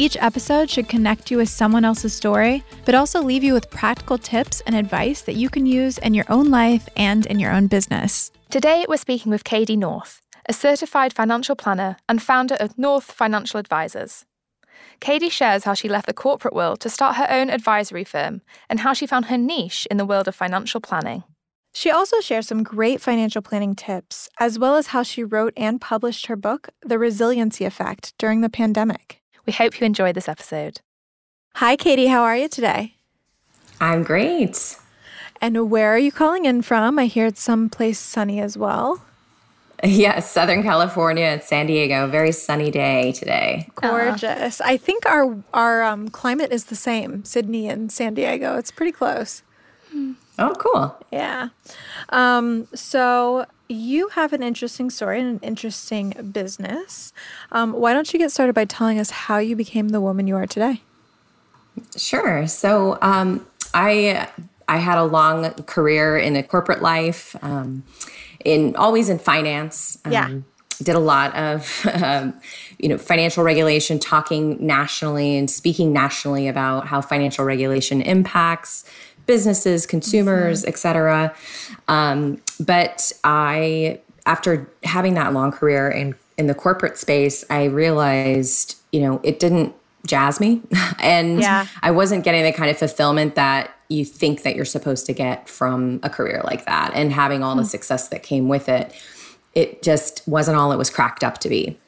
Each episode should connect you with someone else's story, but also leave you with practical tips and advice that you can use in your own life and in your own business. Today, we're speaking with Cady North, a certified financial planner and founder of North Financial Advisors. Cady shares how she left the corporate world to start her own advisory firm and how she found her niche in the world of financial planning. She also shares some great financial planning tips, as well as how she wrote and published her book, The Resiliency Effect, during the pandemic. We hope you enjoy this episode. Hi, Cady. How are you today? I'm great. And where are you calling in from? I hear it's someplace sunny as well. Yes, Southern California and San Diego. Very sunny day today. Gorgeous. I think our our um, climate is the same. Sydney and San Diego. It's pretty close. Oh, cool. Yeah. Um, so you have an interesting story and an interesting business. Um, why don't you get started by telling us how you became the woman you are today? Sure. So um, I I had a long career in a corporate life, um, in always in finance. yeah. Um, did a lot of um, you know financial regulation, talking nationally and speaking nationally about how financial regulation impacts businesses, consumers, mm-hmm. et cetera. Um, but I, after having that long career in, in the corporate space, I realized, you know, it didn't jazz me. and yeah. I wasn't getting the kind of fulfillment that you think that you're supposed to get from a career like that. And having all mm. the success that came with it, it just wasn't all it was cracked up to be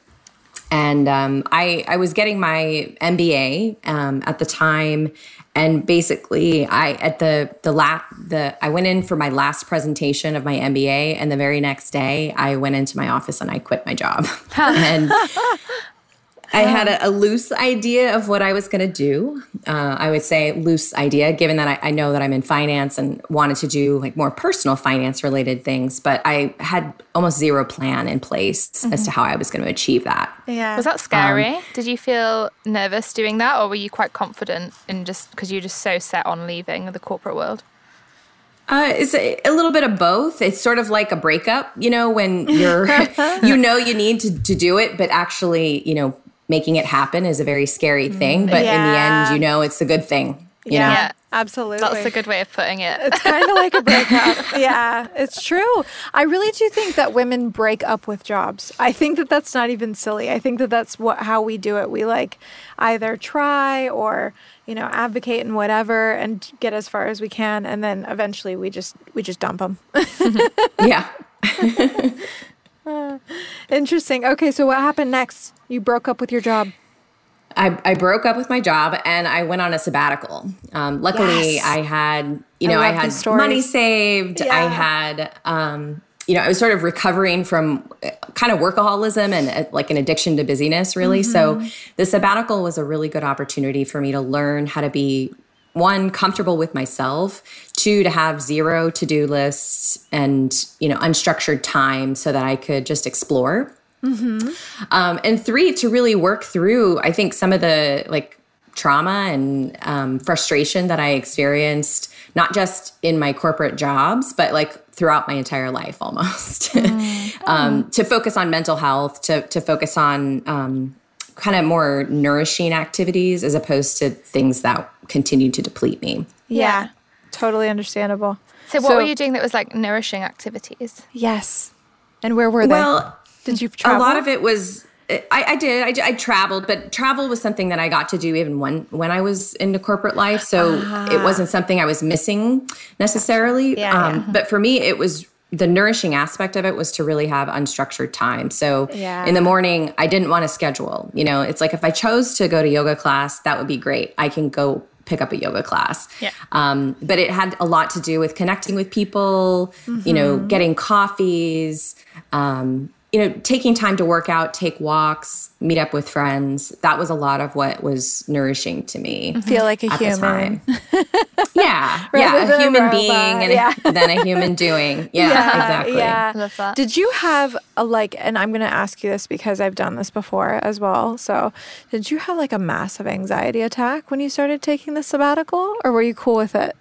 and um, I, I was getting my MBA um, at the time, and basically I at the the la- the I went in for my last presentation of my MBA, and the very next day I went into my office and I quit my job, and I had a, a, loose idea of what I was going to do. Uh, I would say loose idea, given that I, I, know that I'm in finance and wanted to do like more personal finance related things, but I had almost zero plan in place mm-hmm. as to how I was going to achieve that. Yeah. Was that scary? Um, Did you feel nervous doing that, or were you quite confident in just because you're just so set on leaving the corporate world? Uh, it's a, a, little bit of both. It's sort of like a breakup, you know, when you're, you know, you need to, to do it, but actually, you know, making it happen is a very scary mm-hmm. thing. But yeah. in the end, you know, it's a good thing. You yeah. know? Yeah. Absolutely. That's a good way of putting it. It's kind of like a breakup. yeah, it's true. I really do think that women break up with jobs. I think that that's not even silly. I think that that's what how we do it. We like either try or, you know, advocate and whatever and get as far as we can and then eventually we just we just dump them. yeah. Interesting. Okay, so what happened next? You broke up with your job. I, I broke up with my job and I went on a sabbatical. Um, luckily, yes. I had you know I, I had money saved. Yeah. I had um, you know I was sort of recovering from uh, kind of workaholism and uh, like an addiction to busyness, really. Mm-hmm. So the sabbatical was a really good opportunity for me to learn how to be one comfortable with myself two to have zero to-do lists and you know unstructured time so that i could just explore mm-hmm. um, and three to really work through i think some of the like trauma and um, frustration that i experienced not just in my corporate jobs but like throughout my entire life almost mm-hmm. um, to focus on mental health to, to focus on um, kind of more nourishing activities as opposed to things that continue to deplete me. Yeah, totally understandable. So, what so, were you doing that was like nourishing activities? Yes. And where were they? Well, did you travel? A lot of it was. I, I did. I, I, traveled, but travel was something that I got to do even when when I was into corporate life. So it wasn't something I was missing necessarily. Yeah, um, yeah. But for me, it was the nourishing aspect of it was to really have unstructured time. So yeah. in the morning, I didn't want to schedule. You know, it's like if I chose to go to yoga class, that would be great. I can go pick up a yoga class. Yeah. Um, but it had a lot to do with connecting with people, mm-hmm. you know, mm-hmm. getting coffees, um, you know, taking time to work out, take walks, meet up with friends, that was a lot of what was nourishing to me. Mm-hmm. Feel like a human. yeah. yeah. A human a being and yeah. then a human doing. Yeah, yeah exactly. Yeah. Did you have a like, and I'm going to ask you this because I've done this before as well. So, did you have like a massive anxiety attack when you started taking the sabbatical or were you cool with it?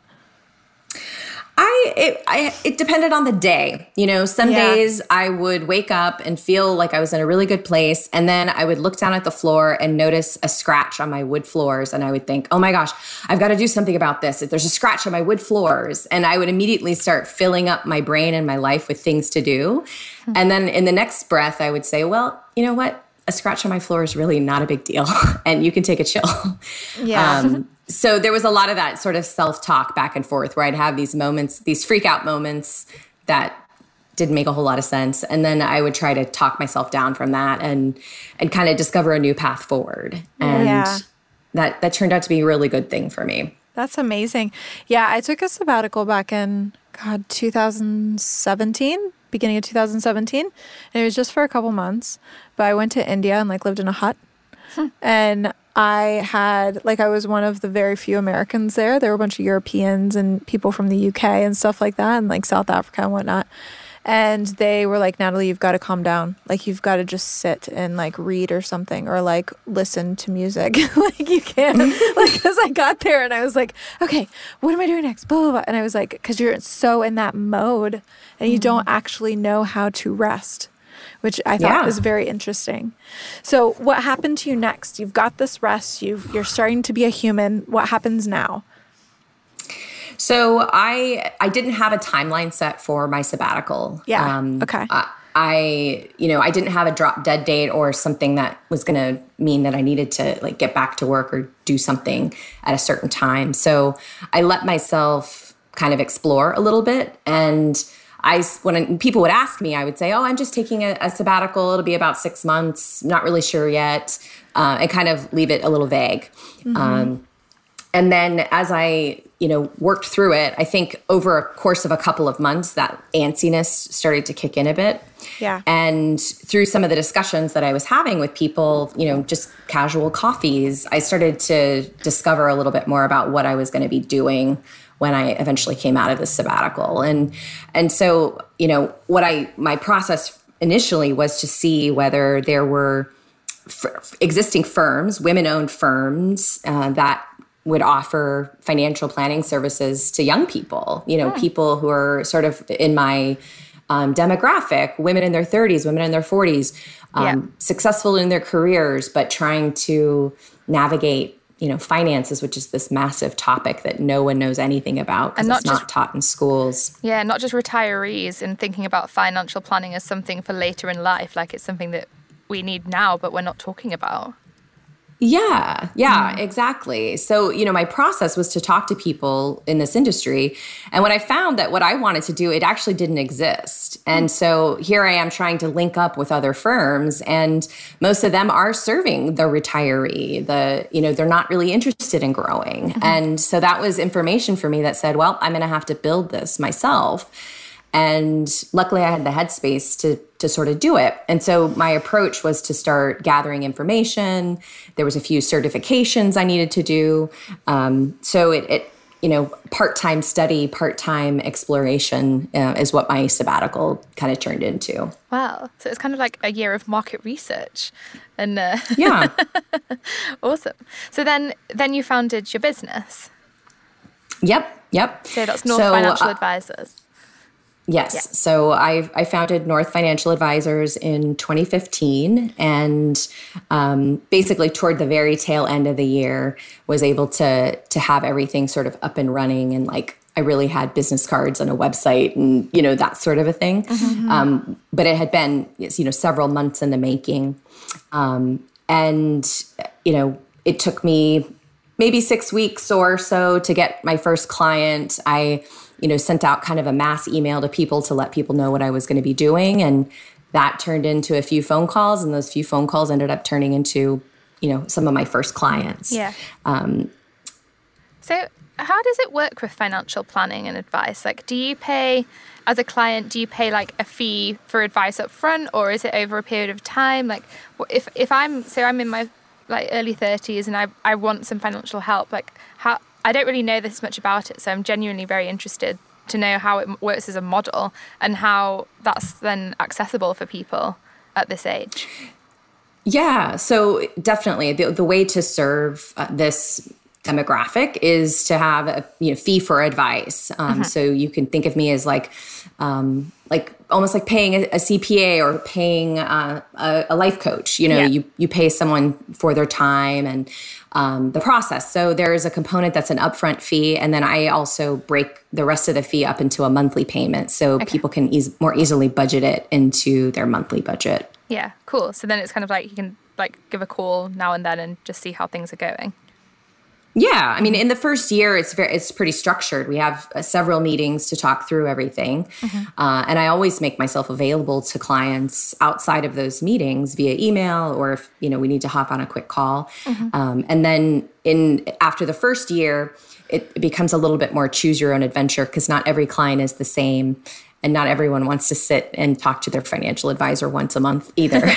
I it, I it depended on the day. You know, some yeah. days I would wake up and feel like I was in a really good place, and then I would look down at the floor and notice a scratch on my wood floors, and I would think, "Oh my gosh, I've got to do something about this." If there's a scratch on my wood floors, and I would immediately start filling up my brain and my life with things to do, mm-hmm. and then in the next breath, I would say, "Well, you know what? A scratch on my floor is really not a big deal, and you can take a chill." Yeah. Um, so there was a lot of that sort of self-talk back and forth where I'd have these moments, these freak out moments that didn't make a whole lot of sense and then i would try to talk myself down from that and and kind of discover a new path forward and yeah. that that turned out to be a really good thing for me that's amazing yeah i took a sabbatical back in god 2017 beginning of 2017 and it was just for a couple months but i went to india and like lived in a hut hmm. and I had, like, I was one of the very few Americans there. There were a bunch of Europeans and people from the UK and stuff like that, and like South Africa and whatnot. And they were like, Natalie, you've got to calm down. Like, you've got to just sit and like read or something or like listen to music. like, you can't. like, because I got there and I was like, okay, what am I doing next? Blah, blah, blah. And I was like, because you're so in that mode and you mm-hmm. don't actually know how to rest which I thought yeah. was very interesting. So, what happened to you next? You've got this rest. You you're starting to be a human. What happens now? So I I didn't have a timeline set for my sabbatical. Yeah. Um, okay. I, I you know I didn't have a drop dead date or something that was going to mean that I needed to like get back to work or do something at a certain time. So I let myself kind of explore a little bit and I when people would ask me, I would say, "Oh, I'm just taking a, a sabbatical. It'll be about six months. Not really sure yet," uh, and kind of leave it a little vague. Mm-hmm. Um, and then as I you know worked through it, I think over a course of a couple of months, that antsiness started to kick in a bit. Yeah. And through some of the discussions that I was having with people, you know, just casual coffees, I started to discover a little bit more about what I was going to be doing when I eventually came out of the sabbatical. And and so, you know, what I my process initially was to see whether there were f- existing firms, women-owned firms uh, that would offer financial planning services to young people. You know, hmm. people who are sort of in my um, demographic, women in their 30s, women in their 40s, um, yeah. successful in their careers, but trying to navigate you know finances which is this massive topic that no one knows anything about because it's just, not taught in schools yeah not just retirees and thinking about financial planning as something for later in life like it's something that we need now but we're not talking about yeah, yeah, mm. exactly. So, you know, my process was to talk to people in this industry. And when I found that what I wanted to do, it actually didn't exist. And mm. so here I am trying to link up with other firms, and most of them are serving the retiree. The, you know, they're not really interested in growing. Mm-hmm. And so that was information for me that said, well, I'm going to have to build this myself. And luckily, I had the headspace to to sort of do it. And so my approach was to start gathering information. There was a few certifications I needed to do. Um, so it, it, you know, part time study, part time exploration uh, is what my sabbatical kind of turned into. Wow! So it's kind of like a year of market research, and uh, yeah, awesome. So then, then you founded your business. Yep. Yep. So that's North so, Financial uh, Advisors. Yes. Yeah. So I, I founded North Financial Advisors in 2015, and um, basically toward the very tail end of the year, was able to to have everything sort of up and running, and like I really had business cards and a website, and you know that sort of a thing. Mm-hmm. Um, but it had been you know several months in the making, um, and you know it took me maybe six weeks or so to get my first client. I you know, sent out kind of a mass email to people to let people know what I was going to be doing. And that turned into a few phone calls, and those few phone calls ended up turning into, you know, some of my first clients. Yeah. Um, so how does it work with financial planning and advice? Like, do you pay as a client? Do you pay like a fee for advice up front, or is it over a period of time? Like, if if I'm so I'm in my like early thirties and I I want some financial help, like how I don't really know this much about it, so I'm genuinely very interested to know how it works as a model and how that's then accessible for people at this age. Yeah, so definitely the, the way to serve uh, this demographic is to have a you know fee for advice. Um, mm-hmm. So you can think of me as like um, like almost like paying a, a CPA or paying uh, a, a, life coach. You know, yeah. you you pay someone for their time and um, the process. So there is a component that's an upfront fee, and then I also break the rest of the fee up into a monthly payment, so okay. people can eas- more easily budget it into their monthly budget. Yeah, cool. So then it's kind of like you can like give a call now and then and just see how things are going. Yeah, I mean, in the first year, it's very, it's pretty structured. We have uh, several meetings to talk through everything, mm-hmm. uh, and I always make myself available to clients outside of those meetings via email, or if you know we need to hop on a quick call. Mm-hmm. Um, and then in after the first year, it becomes a little bit more choose your own adventure because not every client is the same, and not everyone wants to sit and talk to their financial advisor once a month either.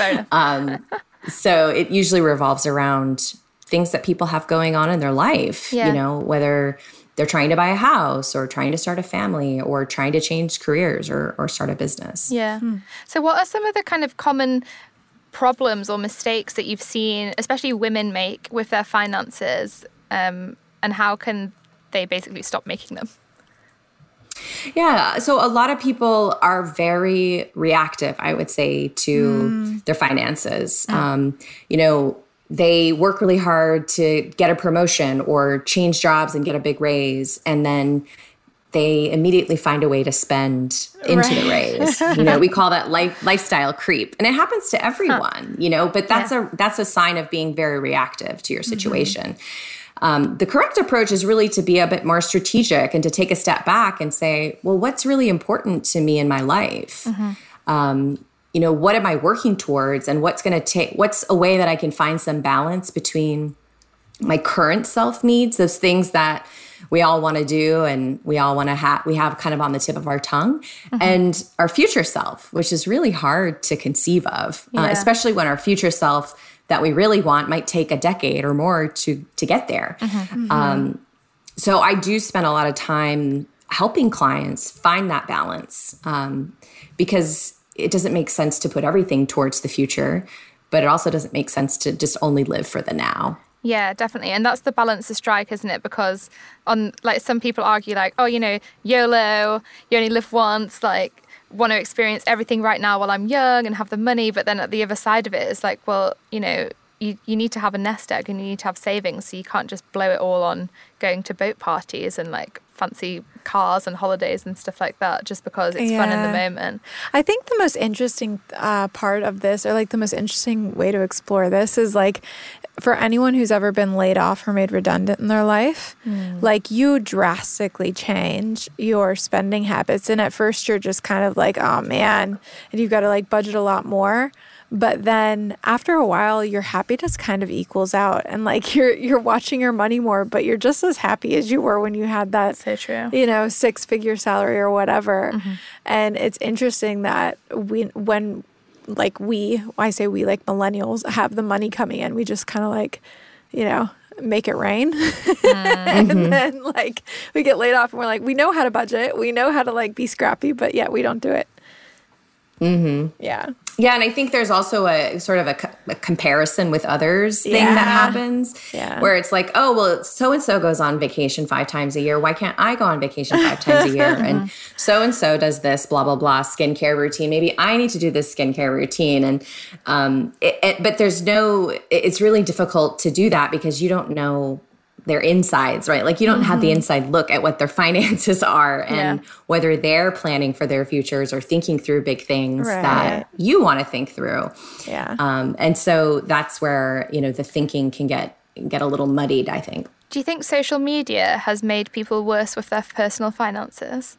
um, so it usually revolves around things that people have going on in their life, yeah. you know, whether they're trying to buy a house or trying to start a family or trying to change careers or, or start a business. Yeah. Hmm. So, what are some of the kind of common problems or mistakes that you've seen, especially women make with their finances? Um, and how can they basically stop making them? Yeah. So a lot of people are very reactive, I would say, to mm. their finances. Mm. Um, you know, they work really hard to get a promotion or change jobs and get a big raise and then they immediately find a way to spend into right. the raise. You know, we call that life, lifestyle creep, and it happens to everyone. Huh. You know, but that's yeah. a that's a sign of being very reactive to your mm-hmm. situation. Mm-hmm. Um, the correct approach is really to be a bit more strategic and to take a step back and say, well, what's really important to me in my life? Mm-hmm. Um, you know what am i working towards and what's going to take what's a way that i can find some balance between my current self needs those things that we all want to do and we all want to have we have kind of on the tip of our tongue mm-hmm. and our future self which is really hard to conceive of uh, yeah. uh, especially when our future self that we really want might take a decade or more to to get there mm-hmm. um, so i do spend a lot of time helping clients find that balance um, because it doesn't make sense to put everything towards the future, but it also doesn't make sense to just only live for the now. Yeah, definitely. And that's the balance to strike, isn't it? Because on like some people argue like, oh, you know, YOLO, you only live once, like want to experience everything right now while I'm young and have the money, but then at the other side of it is like, well, you know, you, you need to have a nest egg and you need to have savings so you can't just blow it all on going to boat parties and like fancy cars and holidays and stuff like that just because it's yeah. fun in the moment. I think the most interesting uh, part of this, or like the most interesting way to explore this, is like for anyone who's ever been laid off or made redundant in their life, mm. like you drastically change your spending habits. And at first, you're just kind of like, oh man, and you've got to like budget a lot more but then after a while your happiness kind of equals out and like you're you're watching your money more but you're just as happy as you were when you had that so true. you know six figure salary or whatever mm-hmm. and it's interesting that we when like we i say we like millennials have the money coming in we just kind of like you know make it rain mm-hmm. and then like we get laid off and we're like we know how to budget we know how to like be scrappy but yeah we don't do it mm-hmm. yeah yeah, and I think there's also a sort of a, a comparison with others thing yeah. that happens yeah. where it's like, oh, well, so and so goes on vacation five times a year. Why can't I go on vacation five times a year? And so and so does this blah blah blah skincare routine. Maybe I need to do this skincare routine. And um, it, it, but there's no. It's really difficult to do that because you don't know their insides, right? Like you don't mm-hmm. have the mm-hmm. inside look at what their finances are and yeah. whether they're planning for their futures or thinking through big things right. that you want to think through. Yeah. Um, and so that's where, you know, the thinking can get get a little muddied, I think. Do you think social media has made people worse with their personal finances?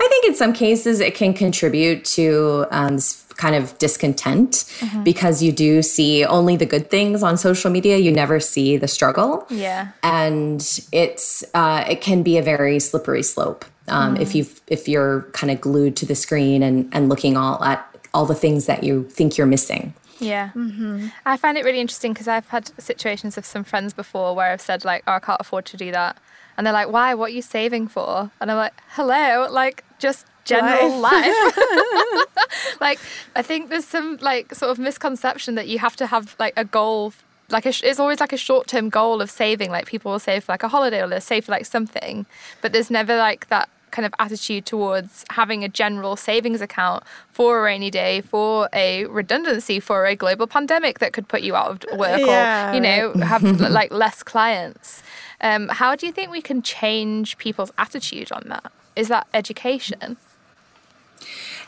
I think in some cases it can contribute to um, this kind of discontent mm-hmm. because you do see only the good things on social media. You never see the struggle. Yeah, and it's uh, it can be a very slippery slope um, mm. if you if you're kind of glued to the screen and and looking all at all the things that you think you're missing. Yeah. Mm-hmm. I find it really interesting because I've had situations with some friends before where I've said, like, oh, I can't afford to do that. And they're like, why? What are you saving for? And I'm like, hello, like, just general life. life. like, I think there's some, like, sort of misconception that you have to have, like, a goal. Like, a, it's always like a short term goal of saving. Like, people will save for, like, a holiday or they'll save for, like, something. But there's never, like, that kind of attitude towards having a general savings account for a rainy day, for a redundancy, for a global pandemic that could put you out of work yeah, or, you know, right. have like less clients. Um, how do you think we can change people's attitude on that? Is that education?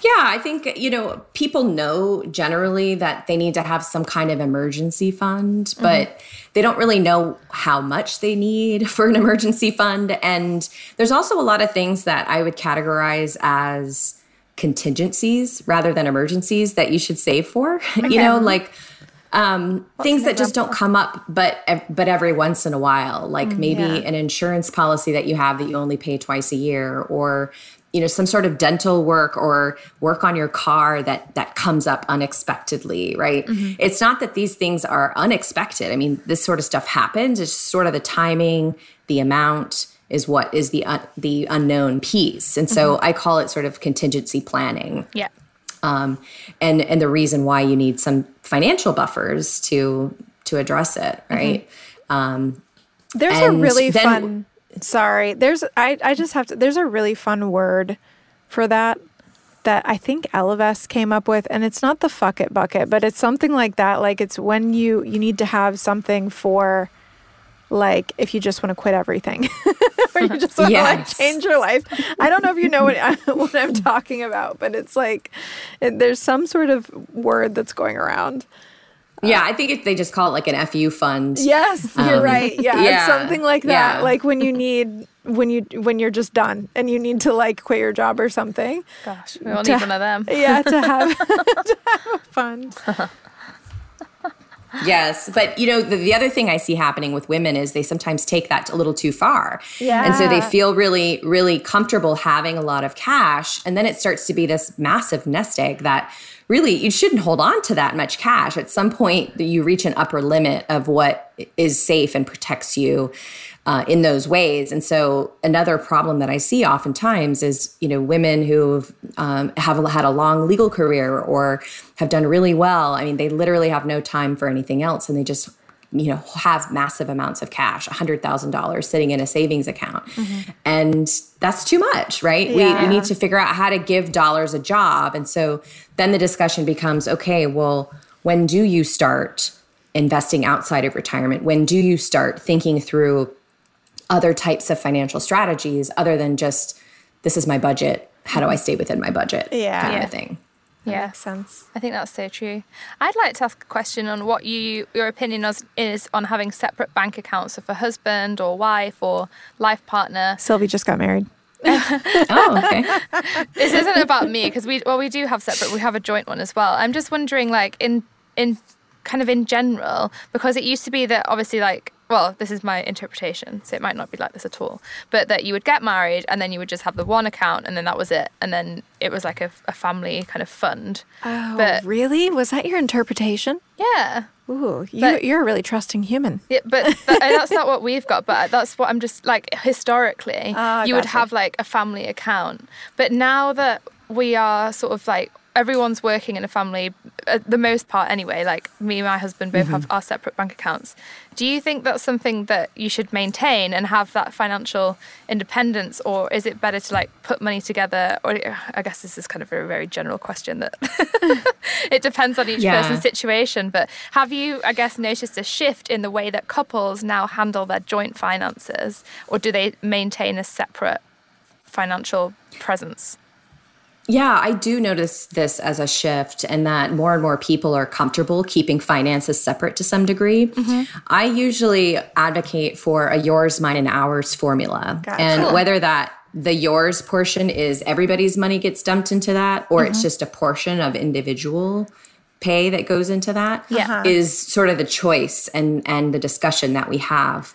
Yeah, I think, you know, people know generally that they need to have some kind of emergency fund, mm-hmm. but they don't really know how much they need for an emergency fund. And there's also a lot of things that I would categorize as contingencies rather than emergencies that you should save for. Okay. you know, like um, things that just don't come up but but every once in a while like mm, maybe yeah. an insurance policy that you have that you only pay twice a year or you know some sort of dental work or work on your car that that comes up unexpectedly right? Mm-hmm. it's not that these things are unexpected. I mean this sort of stuff happens. It's sort of the timing the amount is what is the uh, the unknown piece. And so mm-hmm. i call it sort of contingency planning. Yeah um, and and the reason why you need some financial buffers to to address it right mm-hmm. um, there's a really then, fun Sorry. There's I I just have to there's a really fun word for that that I think Ellevest came up with and it's not the fuck it bucket, but it's something like that. Like it's when you you need to have something for like if you just want to quit everything or you just want yes. to like change your life. I don't know if you know what, I, what I'm talking about, but it's like it, there's some sort of word that's going around. Yeah, I think if they just call it like an FU fund. Yes, you're um, right. Yeah, yeah, something like that. Yeah. Like when you need when you when you're just done and you need to like quit your job or something. Gosh, we all need one of them. Yeah, to have to have a fund. Yes, but you know the, the other thing I see happening with women is they sometimes take that a little too far. Yeah, and so they feel really really comfortable having a lot of cash, and then it starts to be this massive nest egg that really you shouldn't hold on to that much cash. At some point, you reach an upper limit of what is safe and protects you uh, in those ways. And so, another problem that I see oftentimes is, you know, women who um, have had a long legal career or have done really well. I mean, they literally have no time for anything else, and they just you know have massive amounts of cash $100000 sitting in a savings account. Mm-hmm. and that's too much right? Yeah. we, we need to figure out how to give dollars a job. And so then the discussion becomes okay well when do you start investing outside of retirement? When do you start thinking through other types of financial strategies other than just this is my budget. How do i stay within my budget? Yeah. kind of thing yeah, makes sense. I think that's so true. I'd like to ask a question on what you your opinion is, is on having separate bank accounts for husband or wife or life partner. Sylvie just got married. oh, okay. this isn't about me because we well we do have separate. We have a joint one as well. I'm just wondering, like in in kind of in general, because it used to be that obviously like well, this is my interpretation, so it might not be like this at all, but that you would get married and then you would just have the one account and then that was it. And then it was like a, a family kind of fund. Oh, but, really? Was that your interpretation? Yeah. Ooh, you, but, you're a really trusting human. Yeah, but that, that's not what we've got. But that's what I'm just like historically, oh, you would have like a family account. But now that we are sort of like everyone's working in a family, uh, the most part anyway. Like me and my husband both mm-hmm. have our separate bank accounts. Do you think that's something that you should maintain and have that financial independence, or is it better to like put money together? Or I guess this is kind of a very general question that it depends on each yeah. person's situation. But have you, I guess, noticed a shift in the way that couples now handle their joint finances, or do they maintain a separate financial presence? Yeah, I do notice this as a shift, and that more and more people are comfortable keeping finances separate to some degree. Mm-hmm. I usually advocate for a yours, mine, and ours formula. Gotcha. And whether that the yours portion is everybody's money gets dumped into that, or Mm-hmm. it's just a portion of individual pay that goes into that, Yeah. Uh-huh. is sort of the choice and and the discussion that we have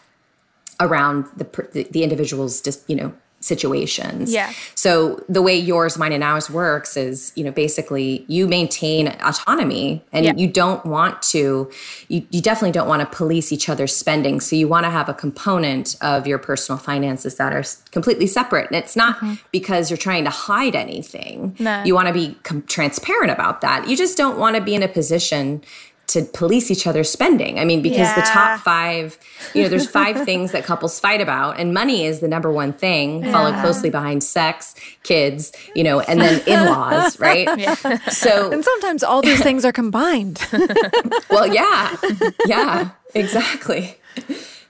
around the the, the individual's just you know situations. Yeah. So the way yours, mine, and ours works is, you know, basically you maintain autonomy and Yeah. you don't want to, you, you definitely don't want to police each other's spending. So you want to have a component of your personal finances that are completely separate. And it's not mm-hmm. because you're trying to hide anything. No. You want to be com- transparent about that. You just don't want to be in a position to police each other's spending. I mean, because the top five, you know, there's five things that couples fight about, and money is the number one thing, followed closely behind sex, kids, you know, and then in laws, right? Yeah. So, And sometimes all these things are combined. well, yeah, yeah, exactly.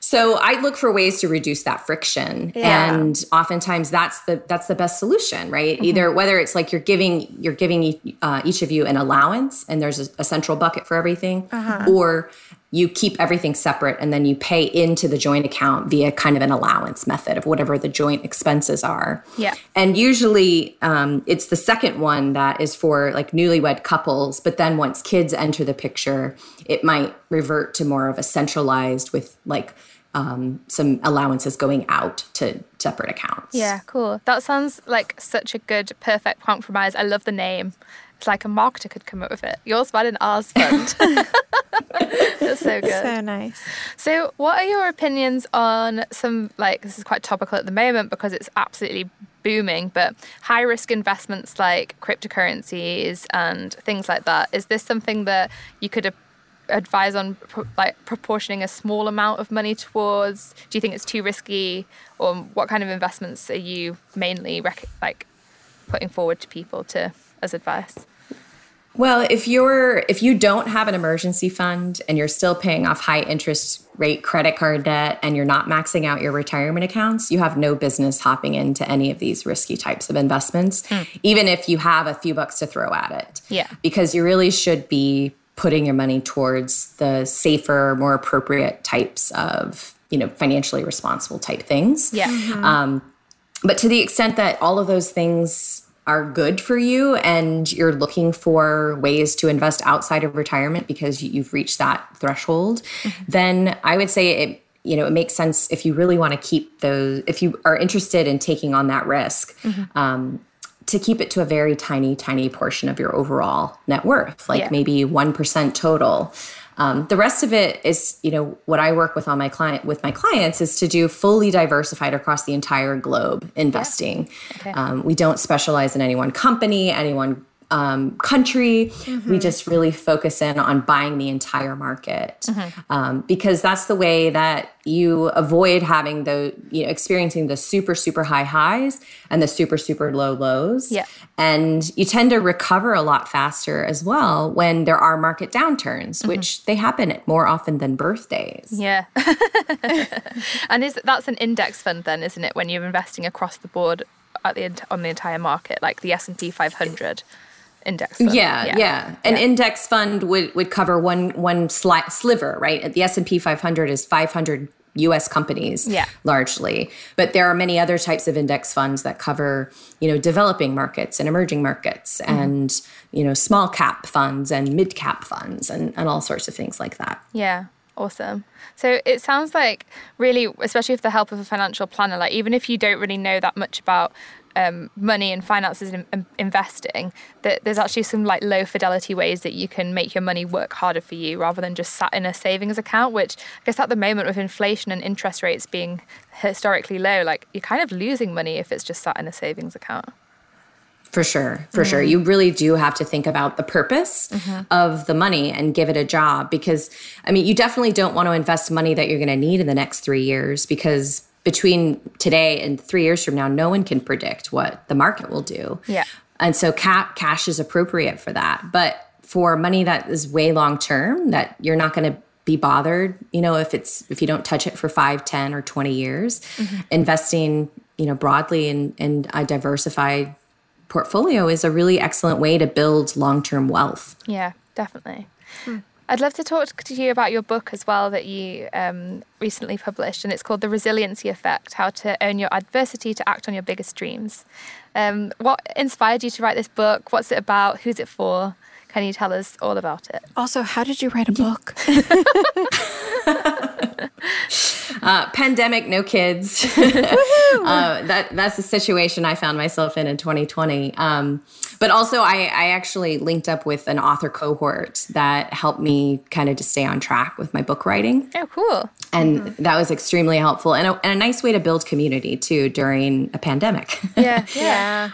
So I look for ways to reduce that friction, Yeah. and oftentimes that's the that's the best solution, right? Either whether it's like you're giving you're giving uh, each of you an allowance, and there's a, a central bucket for everything, or you keep everything separate and then you pay into the joint account via kind of an allowance method of whatever the joint expenses are. Yeah. And usually um, it's the second one that is for like newlywed couples. But then once kids enter the picture, it might revert to more of a centralized with like um, some allowances going out to separate accounts. Yeah, cool. That sounds like such a good, perfect compromise. I love the name. It's like a marketer could come up with it. Yours fund and ours fund. That's so good. so nice. So, what are your opinions on some, like, this is quite topical at the moment because it's absolutely booming, but high risk investments like cryptocurrencies and things like that? Is this something that you could ap- advise on, pro- like, proportioning a small amount of money towards? Do you think it's too risky? Or what kind of investments are you mainly, rec- like, putting forward to people to as advice? Well, if you're if you don't have an emergency fund and you're still paying off high interest rate credit card debt and you're not maxing out your retirement accounts, you have no business hopping into any of these risky types of investments, hmm. even if you have a few bucks to throw at it. Yeah. Because you really should be putting your money towards the safer, more appropriate types of, you know, financially responsible type things. Yeah. Um, but to the extent that all of those things are good for you and you're looking for ways to invest outside of retirement because you- you've reached that threshold, then I would say it you know it makes sense if you really want to keep those if you are interested in taking on that risk um, to keep it to a very tiny tiny portion of your overall net worth like Yeah. maybe 1% total um, the rest of it is, you know, what I work with on my client with my clients is to do fully diversified across the entire globe investing. Okay. Um, we don't specialize in any one company, any one um, country. We just really focus in on buying the entire market um, because that's the way that you avoid having the, you know, experiencing the super, super high highs and the super, super low lows. Yeah. And you tend to recover a lot faster as well when there are market downturns, which they happen more often than birthdays. Yeah. and is that's an index fund then, isn't it? When you're investing across the board at the on the entire market, like the S and P 500 index fund. Yeah, yeah. An index fund would would cover one one sli- sliver, right? The S and P 500 is 500 U.S. companies, Yeah. largely. But there are many other types of index funds that cover, you know, developing markets and emerging markets, mm-hmm. and you know, small cap funds and mid cap funds, and and all sorts of things like that. Yeah, awesome. So it sounds like really, especially with the help of a financial planner, like even if you don't really know that much about um, money and finances and in- investing, that there's actually some like low fidelity ways that you can make your money work harder for you rather than just sat in a savings account. Which I guess at the moment with inflation and interest rates being historically low, like you're kind of losing money if it's just sat in a savings account. For sure, for sure. You really do have to think about the purpose of the money and give it a job because, I mean, you definitely don't want to invest money that you're going to need in the next three years because between today and three years from now, no one can predict what the market will do. Yeah. And so ca- cash is appropriate for that. But for money that is way long term, that you're not going to be bothered, you know, if it's if you don't touch it for five, ten, or 20 years, mm-hmm. investing, you know, broadly in, in a diversified portfolio is a really excellent way to build long-term wealth. Yeah, definitely. Hmm. I'd love to talk to you about your book as well that you um, recently published, and it's called The Resiliency Effect How to Own Your Adversity to Act on Your Biggest Dreams. Um, what inspired you to write this book? What's it about? Who's it for? Can you tell us all about it? Also, how did you write a book? uh, pandemic, no kids. uh, that that's the situation I found myself in in 2020. Um, but also, I, I actually linked up with an author cohort that helped me kind of to stay on track with my book writing. Oh, cool! And mm-hmm. that was extremely helpful and a, and a nice way to build community too during a pandemic. yeah, yeah.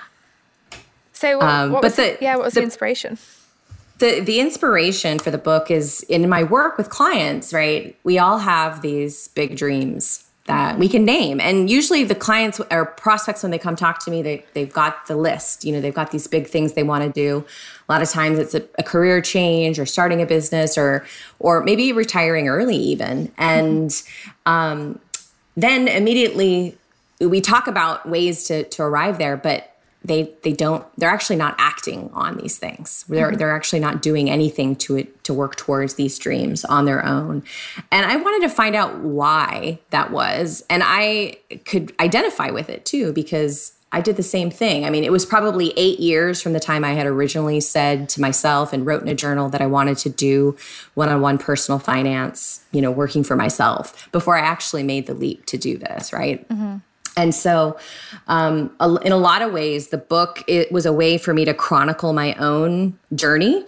So, what, um, what was the, yeah, what was the, the inspiration? The the inspiration for the book is in my work with clients right? We all have these big dreams that we can name. And usually the clients or prospects when they come talk to me they, they've got the list you know they've got these big things they want to do. A lot of times it's a, a career change or starting a business or or maybe retiring early even. And um, then immediately we talk about ways to to arrive there but they they don't they're actually not acting on these things. They're mm-hmm. they're actually not doing anything to it to work towards these dreams on their own. And i wanted to find out why that was. And i could identify with it too because i did the same thing. I mean it was probably 8 years from the time i had originally said to myself and wrote in a journal that i wanted to do one-on-one personal finance you know working for myself before i actually made the leap to do this right? Mm-hmm. And so, um, in a lot of ways, the book it was a way for me to chronicle my own journey,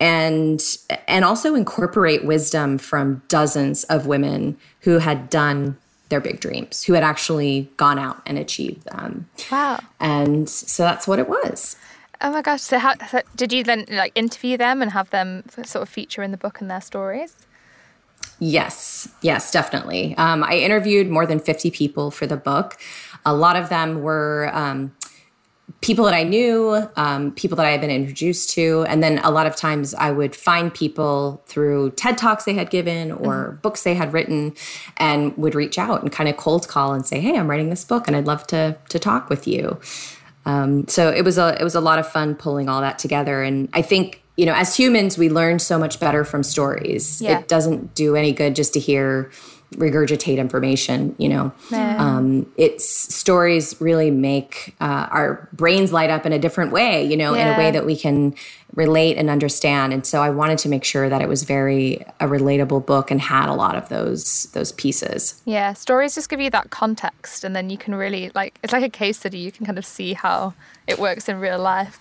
and and also incorporate wisdom from dozens of women who had done their big dreams, who had actually gone out and achieved them. Wow! And so that's what it was. Oh my gosh! So, how so did you then like interview them and have them sort of feature in the book and their stories? Yes, yes, definitely. Um, I interviewed more than 50 people for the book. A lot of them were um, people that I knew, um, people that I had been introduced to. And then a lot of times I would find people through TED Talks they had given or mm-hmm. books they had written and would reach out and kind of cold call and say, Hey, I'm writing this book and I'd love to, to talk with you. Um, so it was a it was a lot of fun pulling all that together, and I think you know, as humans, we learn so much better from stories. Yeah. It doesn't do any good just to hear regurgitate information you know um, it's stories really make uh, our brains light up in a different way you know yeah. in a way that we can relate and understand and so i wanted to make sure that it was very a relatable book and had a lot of those those pieces yeah stories just give you that context and then you can really like it's like a case study you can kind of see how it works in real life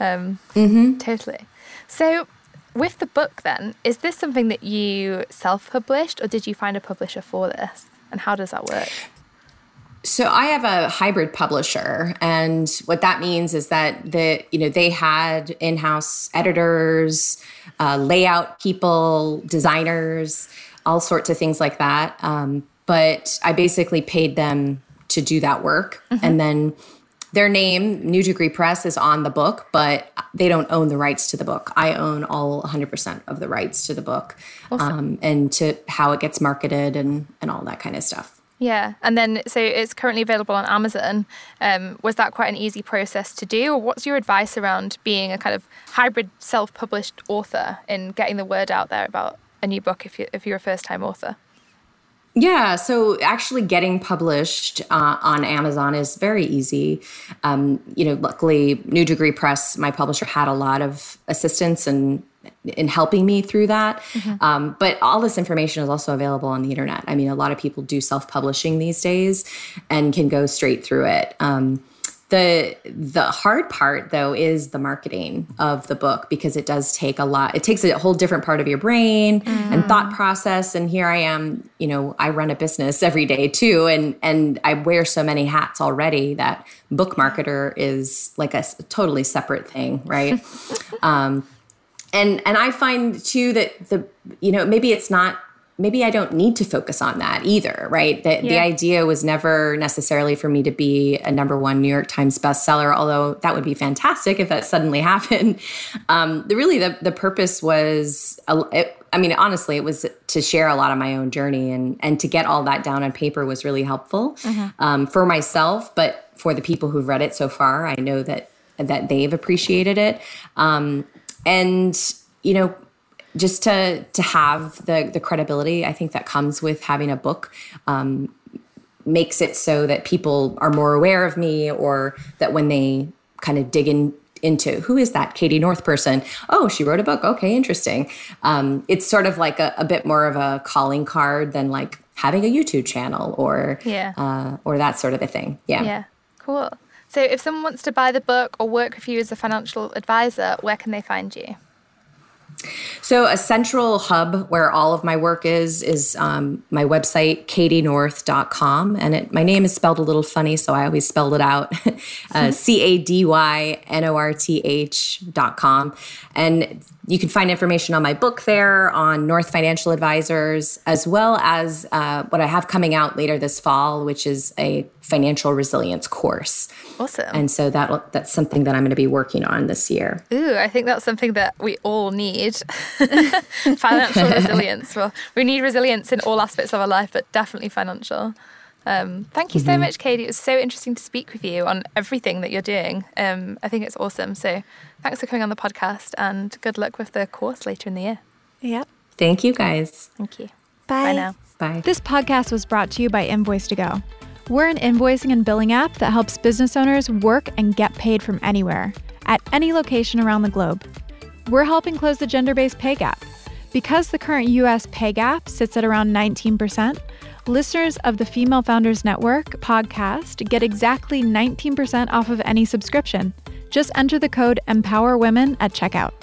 um, mm-hmm. totally so, with the book, then, is this something that you self published or did you find a publisher for this? And how does that work? So I have a hybrid publisher, and what that means is that the you know they had in-house editors, uh, layout people, designers, all sorts of things like that. Um, but I basically paid them to do that work, mm-hmm. and then their name, New Degree Press, is on the book, but they don't own the rights to the book. I own all 100% of the rights to the book awesome. um, and to how it gets marketed and, and all that kind of stuff. Yeah, and then so it's currently available on Amazon. Um, was that quite an easy process to do, or what's your advice around being a kind of hybrid self-published author in getting the word out there about a new book if you if you're a first-time author? Yeah, so actually getting published uh, on Amazon is very easy. Um, you know, luckily, New Degree Press, my publisher, had a lot of assistance and in helping me through that. Mm-hmm. Um, but all this information is also available on the internet. I mean, a lot of people do self publishing these days and can go straight through it. Um, the the hard part though is the marketing of the book because it does take a lot it takes a whole different part of your brain mm. and thought process and here i am you know i run a business every day too and and i wear so many hats already that book marketer is like a totally separate thing right um and and i find too that the you know maybe it's not maybe I don't need to focus on that either, right? The, yeah. the idea was never necessarily for me to be a number one New York Times bestseller, although that would be fantastic if that suddenly happened. Um, the really the the purpose was, it, I mean, honestly, it was to share a lot of my own journey and and to get all that down on paper was really helpful mm-hmm. um, for myself, but for the people who've read it so far, I know that that they've appreciated it. Um, and you know just to to have the the credibility I think that comes with having a book um, makes it so that people are more aware of me or that when they kind of dig in into who is that Cady North person? Oh, she wrote a book. Okay, interesting. Um, it's sort of like a, a, bit more of a calling card than like having a YouTube channel or yeah. uh, or that sort of a thing. Yeah. Yeah. Cool. So if someone wants to buy the book or work with you as a financial advisor, where can they find you? So, a central hub where all of my work is is um, my website, cadynorth.com. And it, my name is spelled a little funny, so I always spelled it out uh, C A D Y N O R T H.com. And you can find information on my book there, on North Financial Advisors, as well as uh, what I have coming out later this fall, which is a financial resilience course. Awesome. And so that that's something that I'm going to be working on this year. Ooh, I think that's something that we all need. financial resilience. Well, we need resilience in all aspects of our life, but definitely financial. Um, thank you so mm-hmm. much, Cady. It was so interesting to speak with you on everything that you're doing. Um, I think it's awesome. So thanks for coming on the podcast and good luck with the course later in the year. Yep. Thank you, guys. Thank you. Bye. Bye now. Bye. This podcast was brought to you by Invoice2Go. We're an invoicing and billing app that helps business owners work and get paid from anywhere, at any location around the globe. We're helping close the gender based pay gap. Because the current US pay gap sits at around 19%, Listeners of the Female Founders Network podcast get exactly 19% off of any subscription. Just enter the code EMPOWERWOMEN at checkout.